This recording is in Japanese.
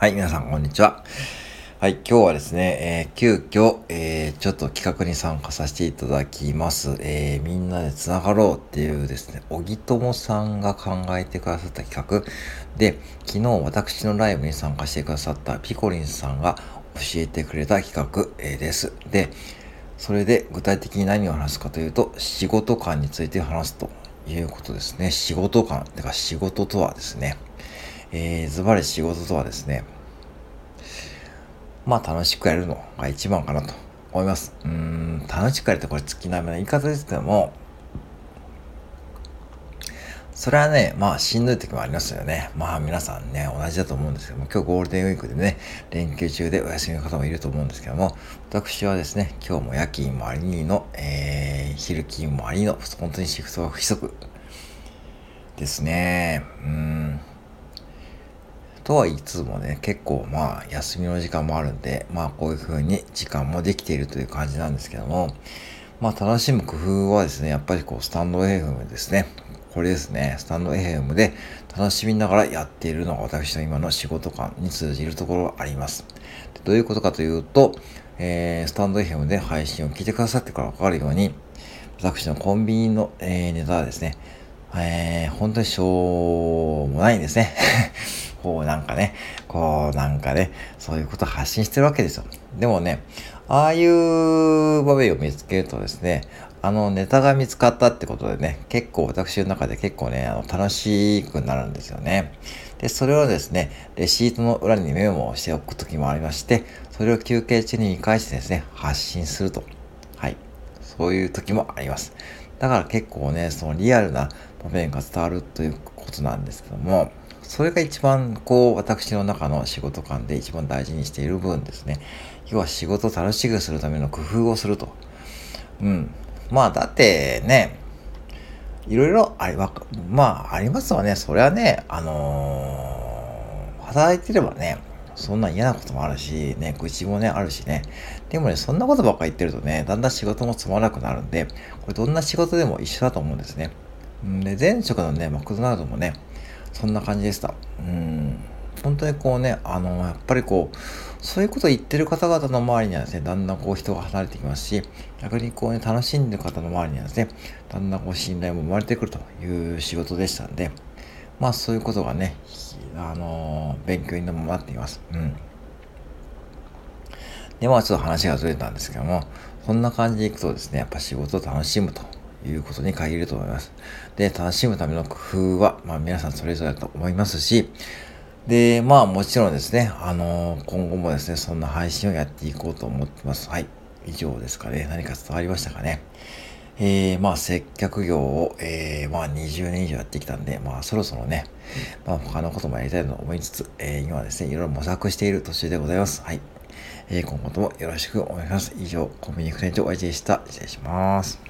はい、皆さん、こんにちは。はい、今日はですね、えー、急遽、えー、ちょっと企画に参加させていただきます。えー、みんなで繋がろうっていうですね、小木友さんが考えてくださった企画で、昨日私のライブに参加してくださったピコリンさんが教えてくれた企画、えー、です。で、それで具体的に何を話すかというと、仕事観について話すということですね。仕事観、てか仕事とはですね、えー、ズバリ仕事とはですね、まあ楽しくやるのが一番かなと思います。うん、楽しくやるってこれ月並みな言い方ですけども、それはね、まあしんどい時もありますよね。まあ皆さんね、同じだと思うんですけども、今日ゴールデンウィークでね、連休中でお休みの方もいると思うんですけども、私はですね、今日も夜勤もありの、えー、昼勤もありの、本当にシフトが不規則ですね。うん。とはいつつもね、結構まあ休みの時間もあるんで、まあこういう風に時間もできているという感じなんですけども、まあ楽しむ工夫はですね、やっぱりこうスタンド FM ですね。これですね、スタンド FM で楽しみながらやっているのが私の今の仕事感に通じるところがあります。どういうことかというと、えー、スタンド FM で配信を聞いてくださってからわかるように、私のコンビニの、えー、ネタはですね、えー、本当にしょうもないんですね。こうなんかね、こうなんかね、そういうことを発信してるわけですよ。でもね、ああいう場面を見つけるとですね、あのネタが見つかったってことでね、結構私の中で結構ね、あの楽しくなるんですよね。で、それをですね、レシートの裏にメモをしておくときもありまして、それを休憩中に見返してですね、発信すると。はい。そういう時もあります。だから結構ね、そのリアルな場面が伝わるということなんですけども、それが一番こう私の中の仕事観で一番大事にしている部分ですね。要は仕事を楽しくするための工夫をすると。うん。まあだってね、いろいろありま、まあありますわね。それはね、あのー、働いてればね、そんな嫌なこともあるし、ね、愚痴もね、あるしね。でもね、そんなことばっか言ってるとね、だんだん仕事もつまらなくなるんで、これどんな仕事でも一緒だと思うんですね。で、前職のね、マクドナルドもね、そんな感じでした。うん。本当にこうね、あの、やっぱりこう、そういうことを言ってる方々の周りにはですね、だんだんこう人が離れてきますし、逆にこうね、楽しんでる方の周りにはですね、だんだんこう信頼も生まれてくるという仕事でしたんで、まあそういうことがね、あの、勉強にもなっています。うん。で、まあちょっと話がずれたんですけども、そんな感じでいくとですね、やっぱ仕事を楽しむということに限ると思います。で、楽しむための工夫は、まあ皆さんそれぞれだと思いますし、で、まあもちろんですね、あのー、今後もですね、そんな配信をやっていこうと思ってます。はい。以上ですかね。何か伝わりましたかね。えー、まあ接客業を、えー、まあ20年以上やってきたんで、まあそろそろね、まあ他のこともやりたいと思いつつ、えー、今はですね、いろいろ模索している途中でございます。はい。えー、今後ともよろしくお願いします。以上、コンビニクレンチお会いでした。失礼します。